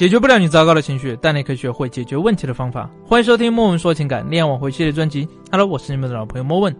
解决不了你糟糕的情绪，但你可以学会解决问题的方法。欢迎收听莫问说情感恋爱挽回系列专辑。Hello，我是你们的老朋友莫问。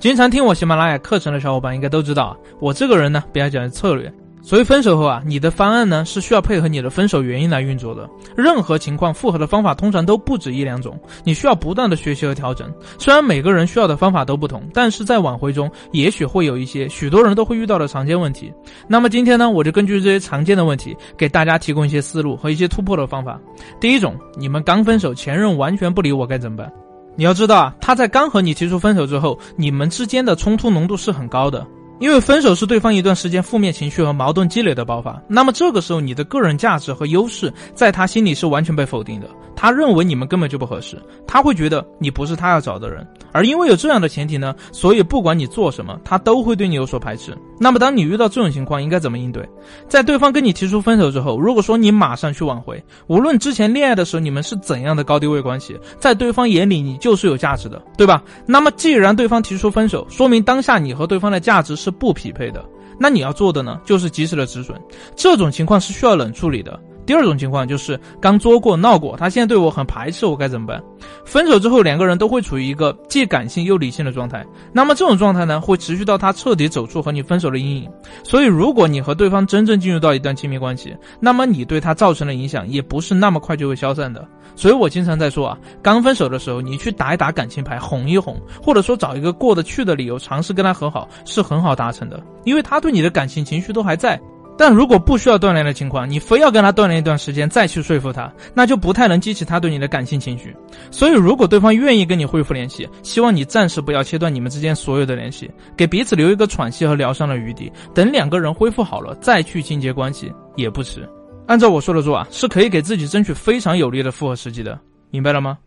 经常听我喜马拉雅课程的小伙伴应该都知道啊，我这个人呢比较讲究策略。所以分手后啊，你的方案呢是需要配合你的分手原因来运作的。任何情况复合的方法通常都不止一两种，你需要不断的学习和调整。虽然每个人需要的方法都不同，但是在挽回中也许会有一些许多人都会遇到的常见问题。那么今天呢，我就根据这些常见的问题，给大家提供一些思路和一些突破的方法。第一种，你们刚分手，前任完全不理我该怎么办？你要知道啊，他在刚和你提出分手之后，你们之间的冲突浓度是很高的。因为分手是对方一段时间负面情绪和矛盾积累的爆发，那么这个时候你的个人价值和优势在他心里是完全被否定的。他认为你们根本就不合适，他会觉得你不是他要找的人。而因为有这样的前提呢，所以不管你做什么，他都会对你有所排斥。那么当你遇到这种情况，应该怎么应对？在对方跟你提出分手之后，如果说你马上去挽回，无论之前恋爱的时候你们是怎样的高低位关系，在对方眼里你就是有价值的，对吧？那么既然对方提出分手，说明当下你和对方的价值。是不匹配的，那你要做的呢，就是及时的止损。这种情况是需要冷处理的。第二种情况就是刚作过闹过，他现在对我很排斥，我该怎么办？分手之后，两个人都会处于一个既感性又理性的状态。那么这种状态呢，会持续到他彻底走出和你分手的阴影。所以，如果你和对方真正进入到一段亲密关系，那么你对他造成的影响也不是那么快就会消散的。所以我经常在说啊，刚分手的时候，你去打一打感情牌，哄一哄，或者说找一个过得去的理由，尝试跟他和好，是很好达成的，因为他对你的感情情绪都还在。但如果不需要锻炼的情况，你非要跟他锻炼一段时间再去说服他，那就不太能激起他对你的感性情绪。所以，如果对方愿意跟你恢复联系，希望你暂时不要切断你们之间所有的联系，给彼此留一个喘息和疗伤的余地。等两个人恢复好了，再去进阶关系也不迟。按照我说的做啊，是可以给自己争取非常有利的复合时机的，明白了吗？